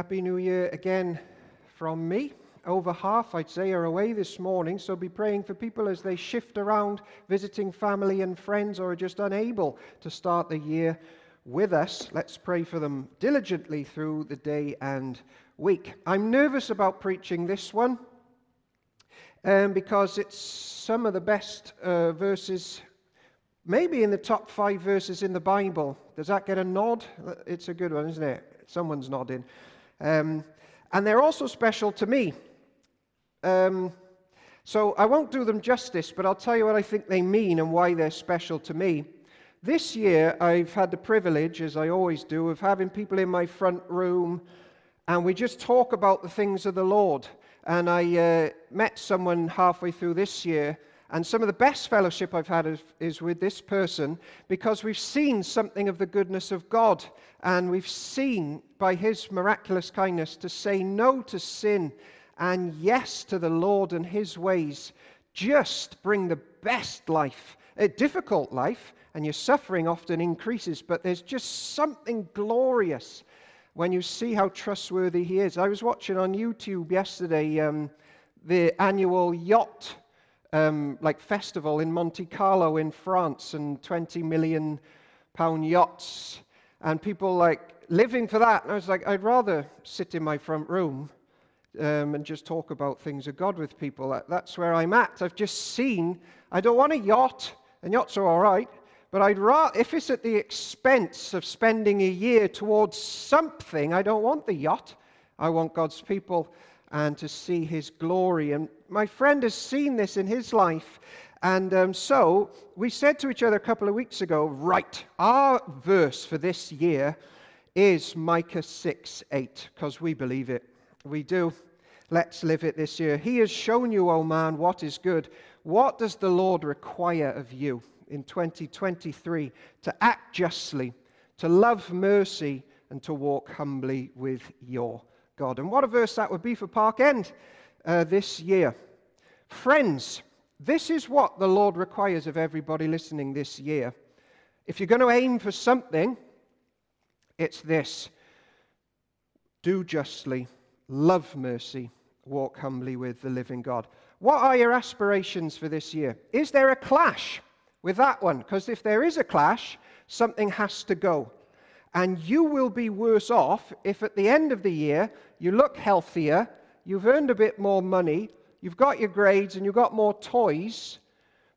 Happy New Year again from me. Over half, I'd say, are away this morning, so be praying for people as they shift around, visiting family and friends, or are just unable to start the year with us. Let's pray for them diligently through the day and week. I'm nervous about preaching this one um, because it's some of the best uh, verses, maybe in the top five verses in the Bible. Does that get a nod? It's a good one, isn't it? Someone's nodding. Um, and they're also special to me. Um, so I won't do them justice, but I'll tell you what I think they mean and why they're special to me. This year, I've had the privilege, as I always do, of having people in my front room, and we just talk about the things of the Lord. And I uh, met someone halfway through this year, and some of the best fellowship I've had is, is with this person because we've seen something of the goodness of God, and we've seen by His miraculous kindness to say no to sin and yes to the Lord and His ways. Just bring the best life, a difficult life, and your suffering often increases, but there's just something glorious when you see how trustworthy He is. I was watching on YouTube yesterday um, the annual yacht um, like festival in Monte Carlo in France, and 20 million pound yachts, and people like living for that. And I was like, I'd rather sit in my front room um, and just talk about things of God with people. That's where I'm at. I've just seen, I don't want a yacht, and yachts are all right, but I'd rather, if it's at the expense of spending a year towards something, I don't want the yacht. I want God's people and to see his glory. And my friend has seen this in his life. And um, so we said to each other a couple of weeks ago, right, our verse for this year is Micah 6 8, because we believe it. We do. Let's live it this year. He has shown you, O oh man, what is good. What does the Lord require of you in 2023? To act justly, to love mercy, and to walk humbly with your God. And what a verse that would be for Park End uh, this year. Friends, this is what the Lord requires of everybody listening this year. If you're going to aim for something, it's this do justly, love mercy, walk humbly with the living God. What are your aspirations for this year? Is there a clash with that one? Because if there is a clash, something has to go. And you will be worse off if at the end of the year you look healthier, you've earned a bit more money, you've got your grades, and you've got more toys.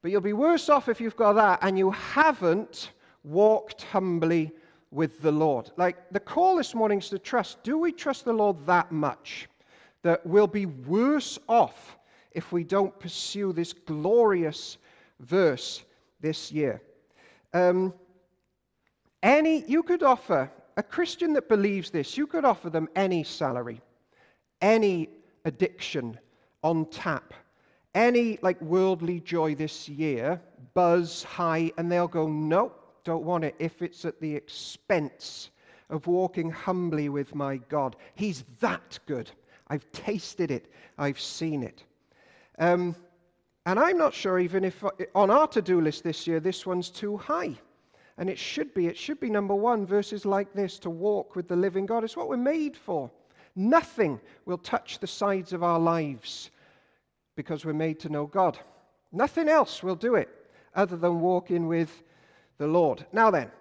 But you'll be worse off if you've got that and you haven't walked humbly with the Lord. Like the call this morning is to trust. Do we trust the Lord that much that we'll be worse off if we don't pursue this glorious verse this year? Um, any, you could offer a Christian that believes this, you could offer them any salary, any addiction on tap, any like worldly joy this year, buzz high, and they'll go, nope don't want it if it's at the expense of walking humbly with my God. He's that good. I've tasted it, I've seen it. Um, and I'm not sure even if on our to do list this year, this one's too high. And it should be. It should be number one, verses like this to walk with the living God. It's what we're made for. Nothing will touch the sides of our lives because we're made to know God. Nothing else will do it other than walking with the Lord. Now then,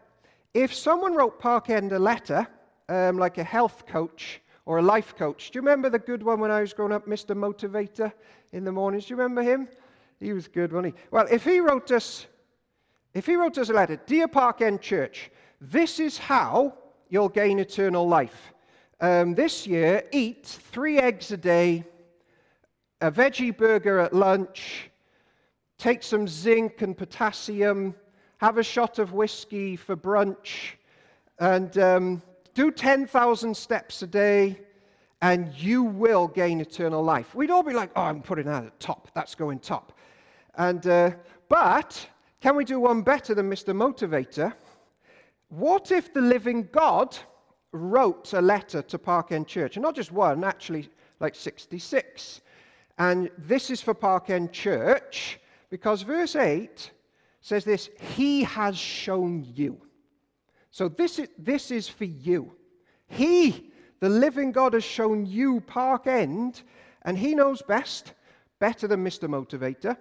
if someone wrote Park End a letter, um, like a health coach or a life coach, do you remember the good one when I was growing up, Mr. Motivator in the mornings? Do you remember him? He was good, wasn't he? Well, if he wrote us, if he wrote us a letter, Dear Park End Church, this is how you'll gain eternal life. Um, this year, eat three eggs a day, a veggie burger at lunch, take some zinc and potassium, have a shot of whiskey for brunch, and um, do 10,000 steps a day, and you will gain eternal life. We'd all be like, oh, I'm putting that at top. That's going top. And, uh, but can we do one better than Mr. Motivator? What if the living God wrote a letter to Park End Church? And not just one, actually, like 66. And this is for Park End Church because verse 8 says this He has shown you. So this is, this is for you. He, The living God has shown you Park End, and He knows best, better than Mr. Motivator,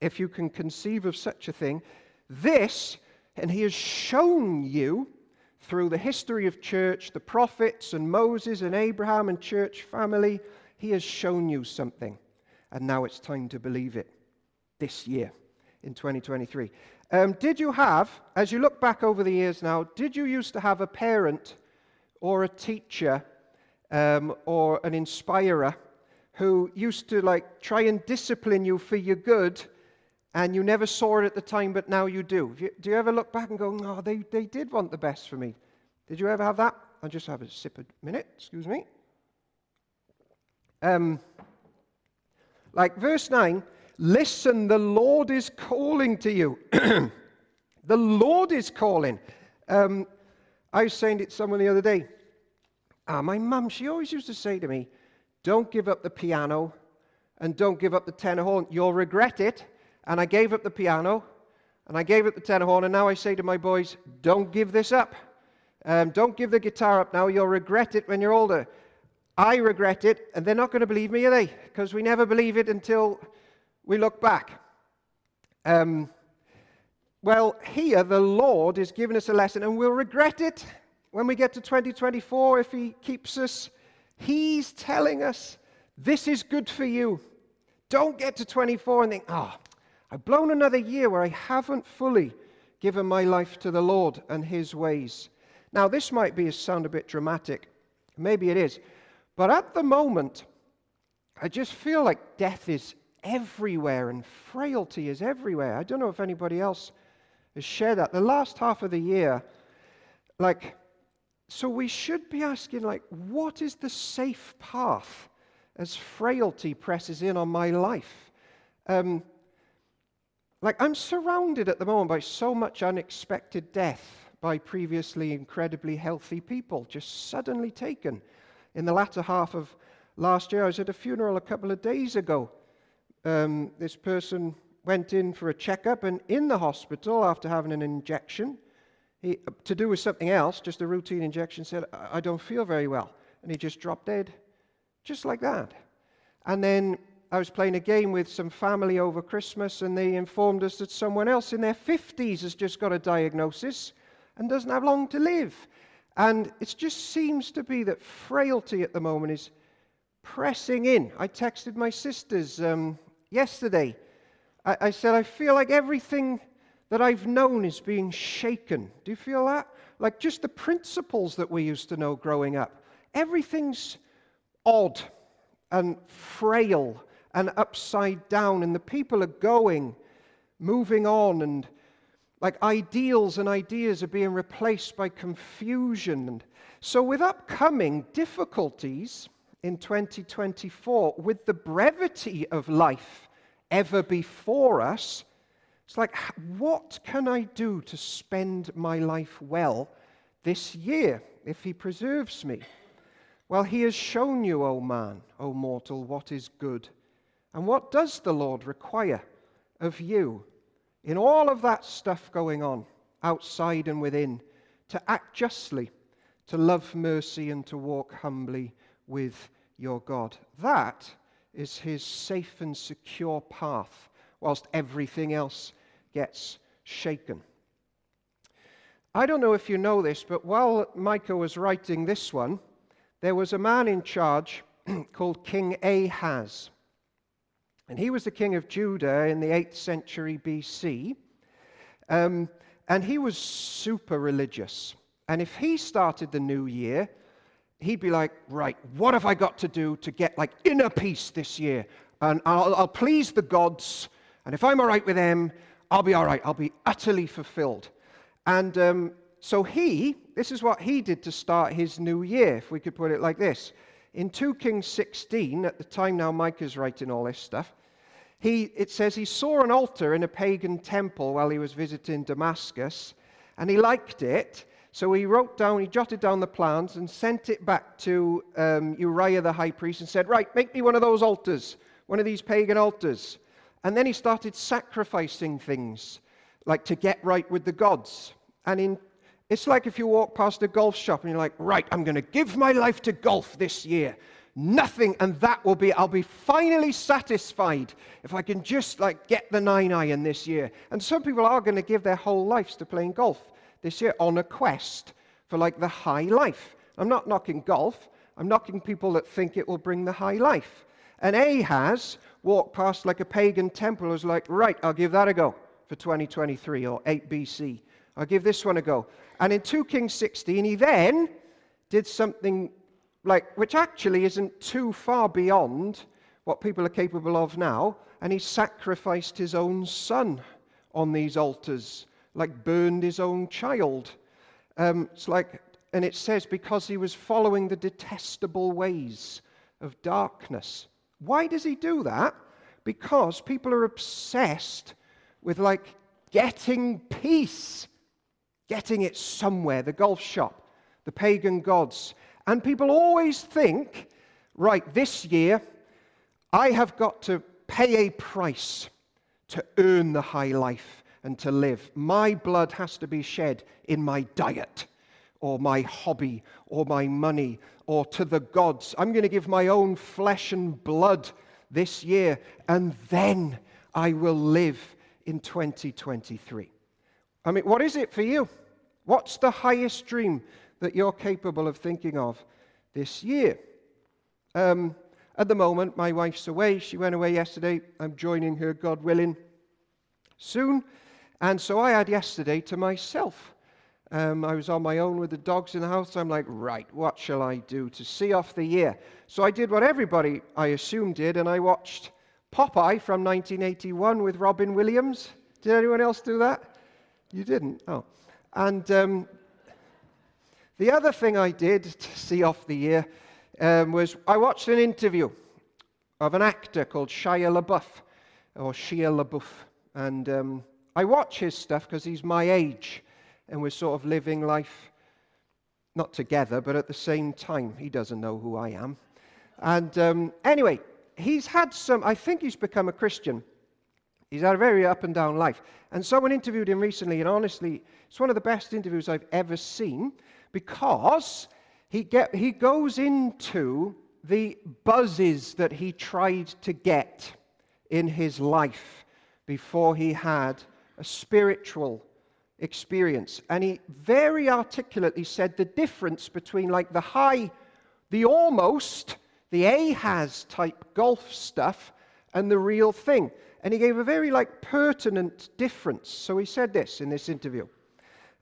if you can conceive of such a thing. This, and He has shown you through the history of church, the prophets and Moses and Abraham and church family, He has shown you something. And now it's time to believe it this year in 2023. Um, did you have, as you look back over the years now, did you used to have a parent or a teacher um, or an inspirer who used to like try and discipline you for your good and you never saw it at the time, but now you do? Do you ever look back and go, no, they, they did want the best for me? Did you ever have that? I'll just have a sip a minute, excuse me. Um, like verse 9 Listen, the Lord is calling to you. the Lord is calling. Um, I was saying it to someone the other day. Ah, my mum, she always used to say to me, Don't give up the piano and don't give up the tenor horn. You'll regret it. And I gave up the piano and I gave up the tenor horn. And now I say to my boys, Don't give this up. Um, don't give the guitar up now. You'll regret it when you're older. I regret it, and they're not going to believe me, are they? Because we never believe it until we look back. Um, well, here the Lord is giving us a lesson, and we'll regret it when we get to 2024 if He keeps us. He's telling us this is good for you. Don't get to 24 and think, oh, I've blown another year where I haven't fully given my life to the Lord and His ways. Now, this might be sound a bit dramatic. Maybe it is. But at the moment, I just feel like death is everywhere and frailty is everywhere. I don't know if anybody else has shared that. The last half of the year, like, so we should be asking, like, what is the safe path as frailty presses in on my life? Um, like, I'm surrounded at the moment by so much unexpected death by previously incredibly healthy people, just suddenly taken. In the latter half of last year, I was at a funeral a couple of days ago um, this person went in for a checkup, and in the hospital, after having an injection, he, to do with something else, just a routine injection, said, I don't feel very well. And he just dropped dead, just like that. And then I was playing a game with some family over Christmas, and they informed us that someone else in their 50s has just got a diagnosis and doesn't have long to live. And it just seems to be that frailty at the moment is pressing in. I texted my sisters um, yesterday. I, I said, I feel like everything that I've known is being shaken. Do you feel that? Like just the principles that we used to know growing up. Everything's odd and frail and upside down, and the people are going, moving on, and like ideals and ideas are being replaced by confusion. And so, with upcoming difficulties, in 2024 with the brevity of life ever before us. It's like, what can I do to spend my life well this year if He preserves me? Well, He has shown you, O man, O mortal, what is good. And what does the Lord require of you in all of that stuff going on, outside and within, to act justly, to love mercy, and to walk humbly with your God. That is his safe and secure path, whilst everything else gets shaken. I don't know if you know this, but while Micah was writing this one, there was a man in charge called King Ahaz. And he was the king of Judah in the 8th century BC. Um, and he was super religious. And if he started the new year, he'd be like, right, what have I got to do to get like inner peace this year? And I'll, I'll please the gods. And if I'm all right with them, I'll be all right. I'll be utterly fulfilled. And um, so he, this is what he did to start his new year, if we could put it like this. In 2 Kings 16, at the time now Micah's writing all this stuff, he, it says he saw an altar in a pagan temple while he was visiting Damascus, and he liked it, so he wrote down, he jotted down the plans and sent it back to um, Uriah the high priest and said, Right, make me one of those altars, one of these pagan altars. And then he started sacrificing things, like to get right with the gods. And in It's like if you walk past a golf shop and you're like, right, I'm going to give my life to golf this year. Nothing, and that will be, I'll be finally satisfied if I can just like get the nine iron this year. And some people are going to give their whole lives to playing golf this year on a quest for like the high life. I'm not knocking golf, I'm knocking people that think it will bring the high life. And Ahaz walked past like a pagan temple, and was like, right, I'll give that a go for 2023 or 8 BC. I'll give this one a go. And in 2 Kings 16, he then did something like, which actually isn't too far beyond what people are capable of now. And he sacrificed his own son on these altars, like burned his own child. Um, it's like, and it says, because he was following the detestable ways of darkness. Why does he do that? Because people are obsessed with like getting peace getting it somewhere, the golf shop, the pagan gods. And people always think, right, this year I have got to pay a price to earn the high life and to live. My blood has to be shed in my diet or my hobby or my money or to the gods. I'm going to give my own flesh and blood this year and then I will live in 2023. I mean, what is it for you? What's the highest dream that you're capable of thinking of this year? Um, at the moment, my wife's away. She went away yesterday. I'm joining her, God willing, soon. And so I had yesterday to myself. Um, I was on my own with the dogs in the house. I'm like, right, what shall I do to see off the year? So I did what everybody, I assume, did, and I watched Popeye from 1981 with Robin Williams. Did anyone else do that? You didn't? Oh. And um, the other thing I did to see off the year um, was I watched an interview of an actor called Shia LaBeouf, or Shia LaBeouf. And um, I watch his stuff because he's my age, and we're sort of living life not together, but at the same time. He doesn't know who I am. And um, anyway, he's had some, I think he's become a Christian. He's had a very up and down life. And someone interviewed him recently, and honestly, it's one of the best interviews I've ever seen because he, get, he goes into the buzzes that he tried to get in his life before he had a spiritual experience. And he very articulately said the difference between like the high, the almost, the Ahaz type golf stuff and the real thing. And he gave a very like pertinent difference. So he said this in this interview.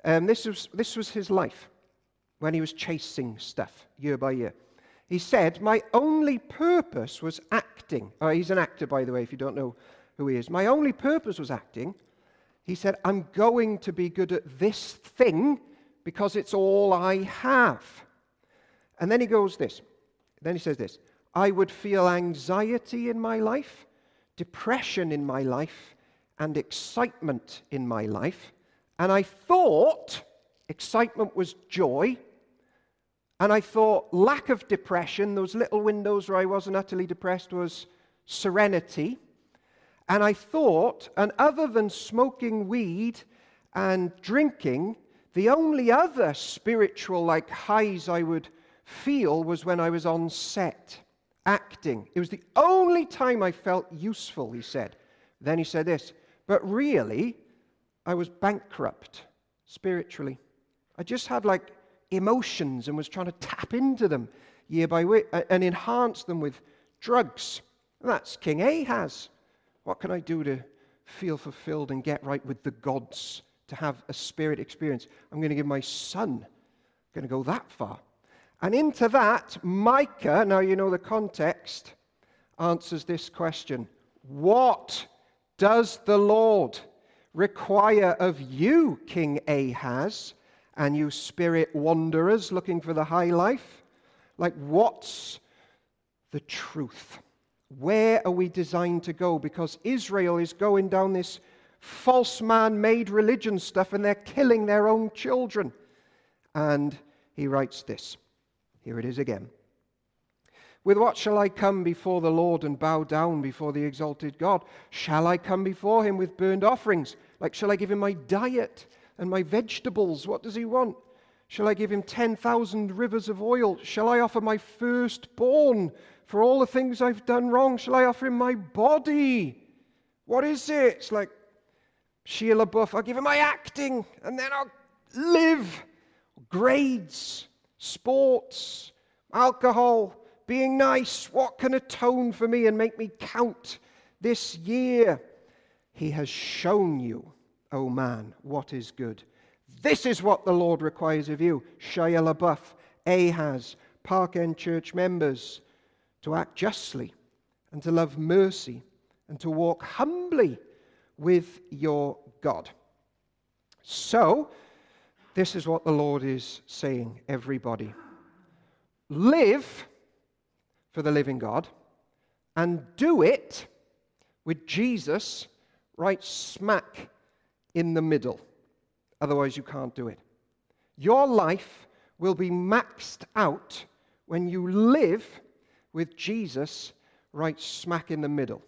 Um, this, was, this was his life when he was chasing stuff year by year. He said, My only purpose was acting. Oh, he's an actor, by the way, if you don't know who he is. My only purpose was acting. He said, I'm going to be good at this thing because it's all I have. And then he goes this. Then he says this I would feel anxiety in my life depression in my life and excitement in my life. And I thought excitement was joy. And I thought lack of depression, those little windows where I wasn't utterly depressed, was serenity. And I thought, and other than smoking weed and drinking, the only other spiritual like highs I would feel was when I was on set acting. It was the only time I felt useful, he said. Then he said this, but really, I was bankrupt spiritually. I just had like emotions and was trying to tap into them year by year and enhance them with drugs. And that's King Ahaz. What can I do to feel fulfilled and get right with the gods, to have a spirit experience? I'm going to give my son, I'm going to go that far. And into that, Micah, now you know the context, answers this question What does the Lord require of you, King Ahaz, and you spirit wanderers looking for the high life? Like, what's the truth? Where are we designed to go? Because Israel is going down this false man made religion stuff and they're killing their own children. And he writes this here it is again. With what shall I come before the Lord and bow down before the exalted God? Shall I come before him with burnt offerings? Like, shall I give him my diet? And my vegetables, what does he want? Shall I give him 10,000 rivers of oil? Shall I offer my firstborn for all the things I've done wrong? Shall I offer him my body? What is it? It's like Shia LaBeouf. I'll give him my acting and then I'll live. Grades, sports, alcohol, being nice. What can atone for me and make me count this year? He has shown you, O oh man, what is good. This is what the Lord requires of you, Shia LaBeouf, Ahaz, Park End Church members, to act justly and to love mercy and to walk humbly with your God. So, this is what the Lord is saying, everybody. Live for the living God and do it with Jesus right smack in the middle. Otherwise, you can't do it. Your life will be maxed out when you live with Jesus right smack in the middle.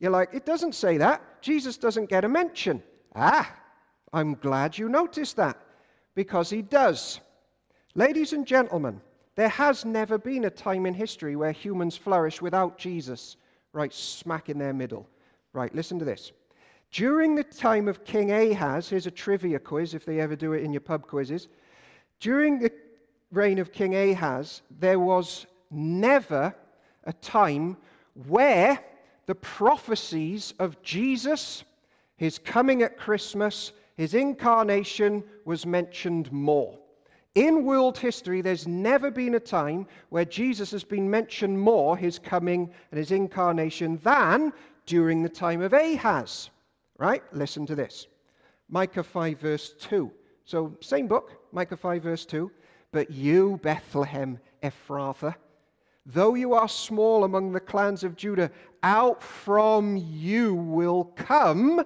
You're like, it doesn't say that. Jesus doesn't get a mention. Ah, I'm glad you noticed that because he does. Ladies and gentlemen, there has never been a time in history where humans flourish without Jesus right smack in their middle. Right, listen to this. During the time of King Ahaz, here's a trivia quiz if they ever do it in your pub quizzes. During the reign of King Ahaz, there was never a time where the prophecies of Jesus, his coming at Christmas, his incarnation was mentioned more. In world history, there's never been a time where Jesus has been mentioned more, his coming and his incarnation, than during the time of Ahaz. Right? Listen to this Micah 5, verse 2. So, same book, Micah 5, verse 2. But you, Bethlehem Ephrathah, though you are small among the clans of Judah, out from you will come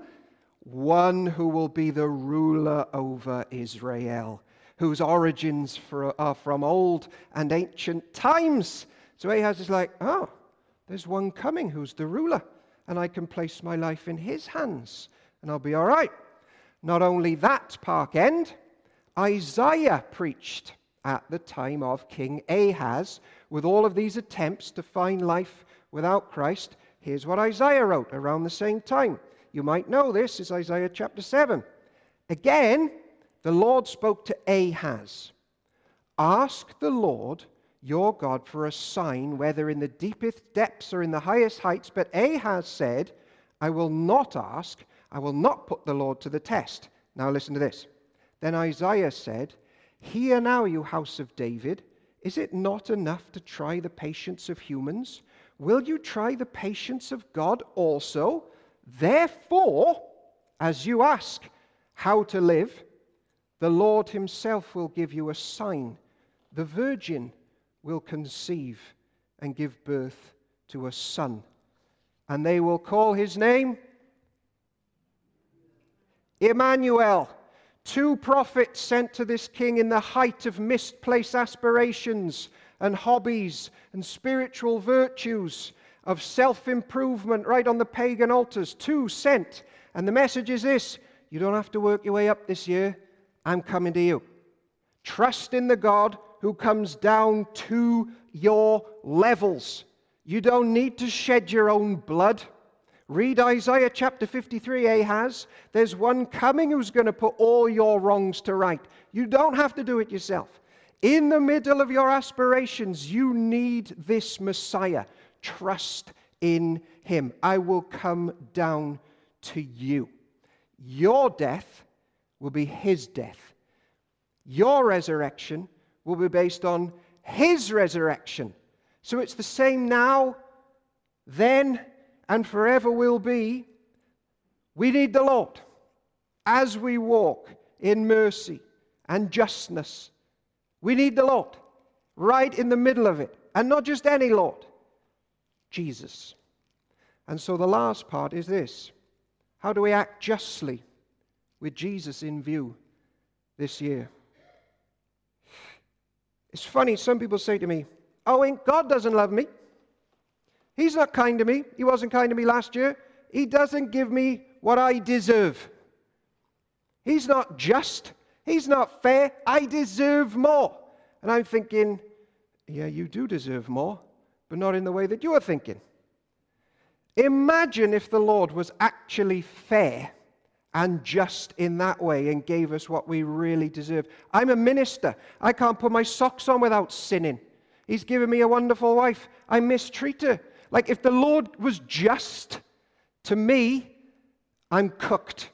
one who will be the ruler over Israel whose origins for, are from old and ancient times. So Ahaz is like, oh, there's one coming who's the ruler, and I can place my life in his hands, and I'll be all right. Not only that, Park End, Isaiah preached at the time of King Ahaz with all of these attempts to find life without Christ. Here's what Isaiah wrote around the same time. You might know this is Isaiah chapter 7. Again, the Lord spoke to Ahaz Ask the Lord your God for a sign, whether in the deepest depths or in the highest heights. But Ahaz said, I will not ask, I will not put the Lord to the test. Now listen to this. Then Isaiah said, Hear now, you house of David. Is it not enough to try the patience of humans? Will you try the patience of God also? Therefore, as you ask how to live, the Lord Himself will give you a sign. The virgin will conceive and give birth to a son. And they will call his name Emmanuel. Two prophets sent to this king in the height of misplaced aspirations and hobbies and spiritual virtues of self improvement right on the pagan altars. Two sent. And the message is this you don't have to work your way up this year. I'm coming to you. Trust in the God who comes down to your levels. You don't need to shed your own blood. Read Isaiah chapter 53, Ahaz. There's one coming who's going to put all your wrongs to right. You don't have to do it yourself. In the middle of your aspirations, you need this Messiah. Trust in him. I will come down to you. Your death will be his death. Your resurrection will be based on his resurrection. So it's the same now, then, and forever will be. We need the Lord as we walk in mercy and justness. We need the Lord right in the middle of it. And not just any Lord, Jesus. And so the last part is this how do we act justly? with Jesus in view this year. It's funny, some people say to me, Oh, God doesn't love me. He's not kind to me. He wasn't kind to me last year. He doesn't give me what I deserve. He's not just. He's not fair. I deserve more. And I'm thinking, yeah, you do deserve more, but not in the way that you're thinking. Imagine if the Lord was actually fair and just in that way and gave us what we really deserve. I'm a minister. I can't put my socks on without sinning. He's given me a wonderful wife. I mistreat her. Like if the Lord was just to me, I'm cooked.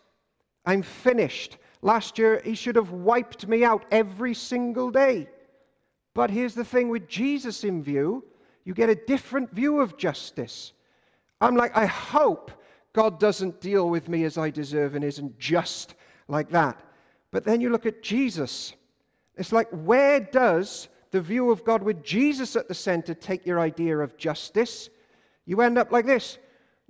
I'm finished. Last year, he should have wiped me out every single day. But here's the thing with Jesus in view, you get a different view of justice. I'm like, I hope God doesn't deal with me as I deserve and isn't just like that. But then you look at Jesus. It's like, where does the view of God with Jesus at the center take your idea of justice? You end up like this,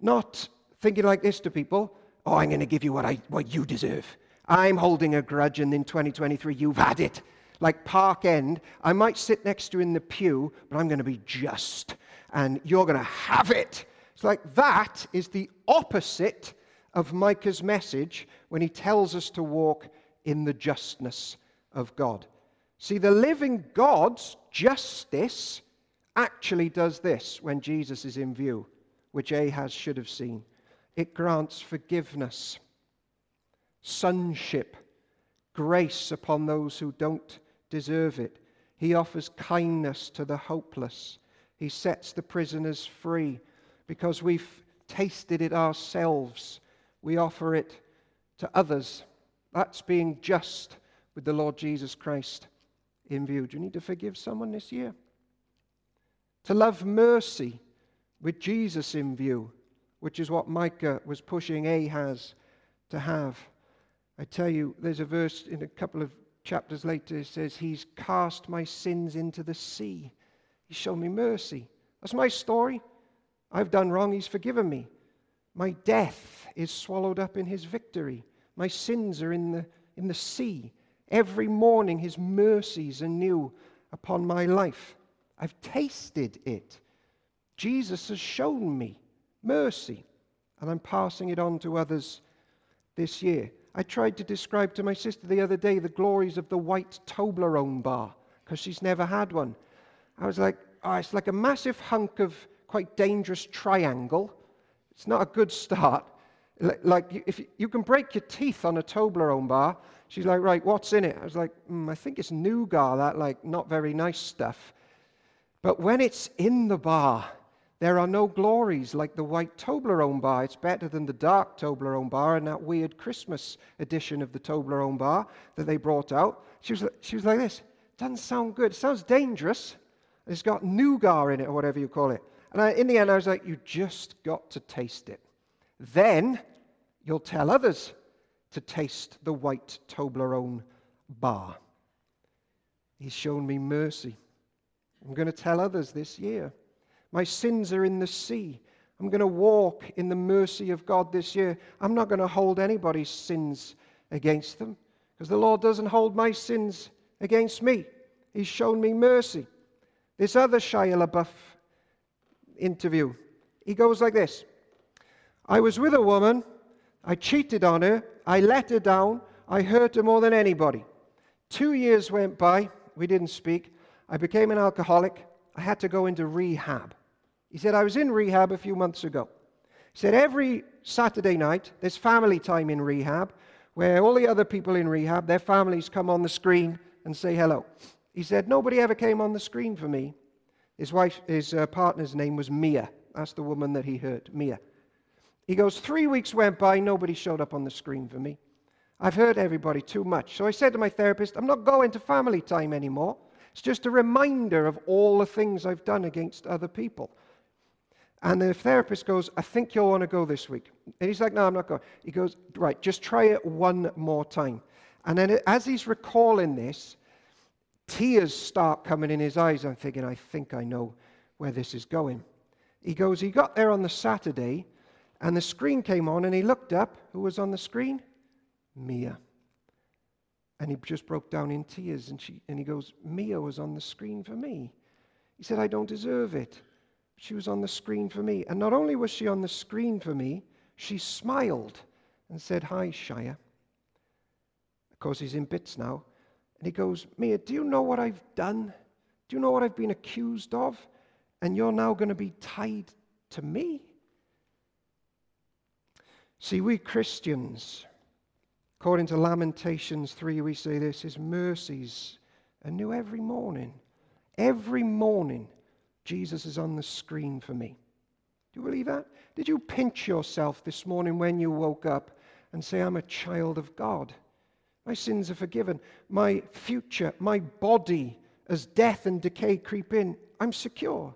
not thinking like this to people oh, I'm going to give you what, I, what you deserve. I'm holding a grudge, and in 2023, you've had it. Like Park End, I might sit next to you in the pew, but I'm going to be just, and you're going to have it. It's like that is the opposite of Micah's message when he tells us to walk in the justness of God. See, the living God's justice actually does this when Jesus is in view, which Ahaz should have seen. It grants forgiveness, sonship, grace upon those who don't deserve it. He offers kindness to the hopeless. He sets the prisoners free because we've tasted it ourselves. We offer it to others. That's being just with the Lord Jesus Christ in view. Do you need to forgive someone this year? To love mercy with Jesus in view, which is what Micah was pushing Ahaz to have. I tell you, there's a verse in a couple of chapters later, it says, He's cast my sins into the sea. He's shown me mercy. That's my story. I've done wrong, He's forgiven me. My death is swallowed up in His victory. My sins are in the, in the sea. Every morning, His mercies are new upon my life. I've tasted it. Jesus has shown me mercy, and I'm passing it on to others this year. I tried to describe to my sister the other day the glories of the white Toblerone bar because she's never had one. I was like, oh, it's like a massive hunk of quite dangerous triangle. It's not a good start. Like, if you can break your teeth on a Toblerone bar, she's like, right, what's in it? I was like, mm, I think it's nougat, that like not very nice stuff. But when it's in the bar, there are no glories like the white Toblerone bar. It's better than the dark Toblerone bar and that weird Christmas edition of the Toblerone bar that they brought out. She was, she was like this. Doesn't sound good. It sounds dangerous. It's got nougat in it or whatever you call it. And I, in the end, I was like, you just got to taste it. Then you'll tell others to taste the white Toblerone bar. He's shown me mercy. I'm going to tell others this year. My sins are in the sea. I'm going to walk in the mercy of God this year. I'm not going to hold anybody's sins against them because the Lord doesn't hold my sins against me. He's shown me mercy. This other Shia LaBeouf interview. He goes like this I was with a woman, I cheated on her, I let her down, I hurt her more than anybody. Two years went by, we didn't speak. I became an alcoholic. I had to go into rehab. He said, I was in rehab a few months ago. He said, every Saturday night, there's family time in rehab where all the other people in rehab, their families come on the screen and say hello. He said, nobody ever came on the screen for me his wife, his uh, partner's name was Mia. That's the woman that he hurt, Mia. He goes, Three weeks went by, nobody showed up on the screen for me. I've hurt everybody too much. So I said to my therapist, I'm not going to family time anymore. It's just a reminder of all the things I've done against other people. And the therapist goes, I think you'll want to go this week. And he's like, No, I'm not going. He goes, Right, just try it one more time. And then as he's recalling this, Tears start coming in his eyes. I'm thinking, I think I know where this is going. He goes, he got there on the Saturday, and the screen came on, and he looked up. Who was on the screen? Mia. And he just broke down in tears, and, she, and he goes, Mia was on the screen for me. He said, I don't deserve it. She was on the screen for me. And not only was she on the screen for me, she smiled and said, Hi, Shia. Of course, he's in bits now. And he goes, Mia, do you know what I've done? Do you know what I've been accused of? And you're now going to be tied to me? See, we Christians, according to Lamentations 3, we say this His mercies are new every morning. Every morning, Jesus is on the screen for me. Do you believe that? Did you pinch yourself this morning when you woke up and say, I'm a child of God? My sins are forgiven. My future, my body, as death and decay creep in, I'm secure.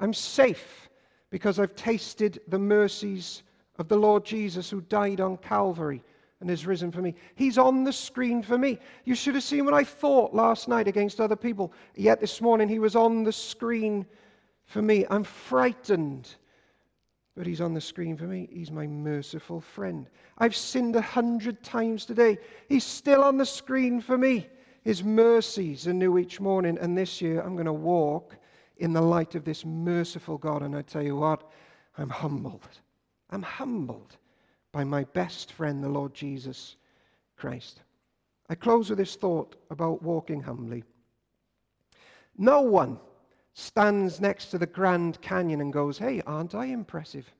I'm safe because I've tasted the mercies of the Lord Jesus who died on Calvary and has risen for me. He's on the screen for me. You should have seen what I thought last night against other people. Yet this morning he was on the screen for me. I'm frightened, but he's on the screen for me. He's my merciful friend. I've sinned a hundred times today. He's still on the screen for me. His mercies are new each morning. And this year I'm going to walk in the light of this merciful God. And I tell you what, I'm humbled. I'm humbled by my best friend, the Lord Jesus Christ. I close with this thought about walking humbly. No one stands next to the Grand Canyon and goes, Hey, aren't I impressive?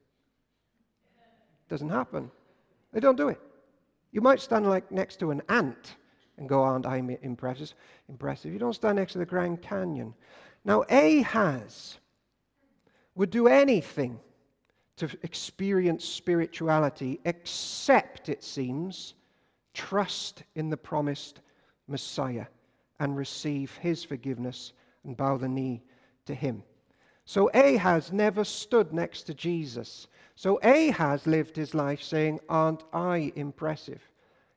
Doesn't happen. They don't do it. You might stand like next to an ant and go, Aren't I impressive? Impressive. You don't stand next to the Grand Canyon. Now, Ahaz would do anything to experience spirituality, except, it seems, trust in the promised Messiah and receive his forgiveness and bow the knee to him. So Ahaz never stood next to Jesus. So Ahaz lived his life saying, Aren't I impressive?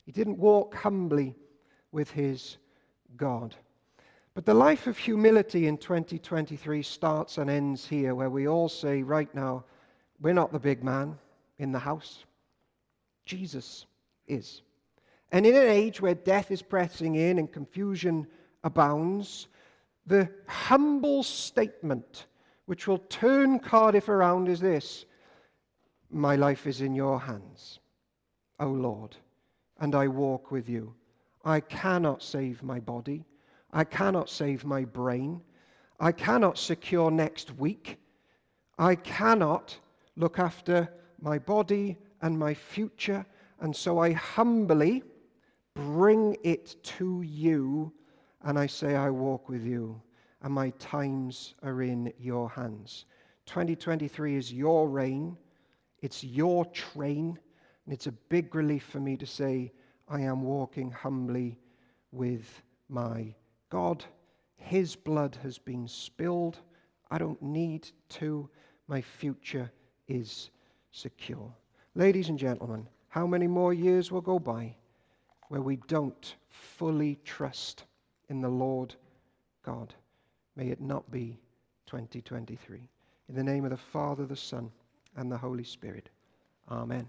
He didn't walk humbly with his God. But the life of humility in 2023 starts and ends here, where we all say, right now, we're not the big man in the house. Jesus is. And in an age where death is pressing in and confusion abounds, the humble statement which will turn Cardiff around is this My life is in your hands, O Lord, and I walk with you. I cannot save my body. I cannot save my brain. I cannot secure next week. I cannot look after my body and my future. And so I humbly bring it to you and I say, I walk with you and my times are in your hands. 2023 is your reign, it's your train, and it's a big relief for me to say, I am walking humbly with my God. His blood has been spilled. I don't need to. My future is secure. Ladies and gentlemen, how many more years will go by where we don't fully trust in the Lord God? May it not be 2023. In the name of the Father, the Son, and the Holy Spirit. Amen.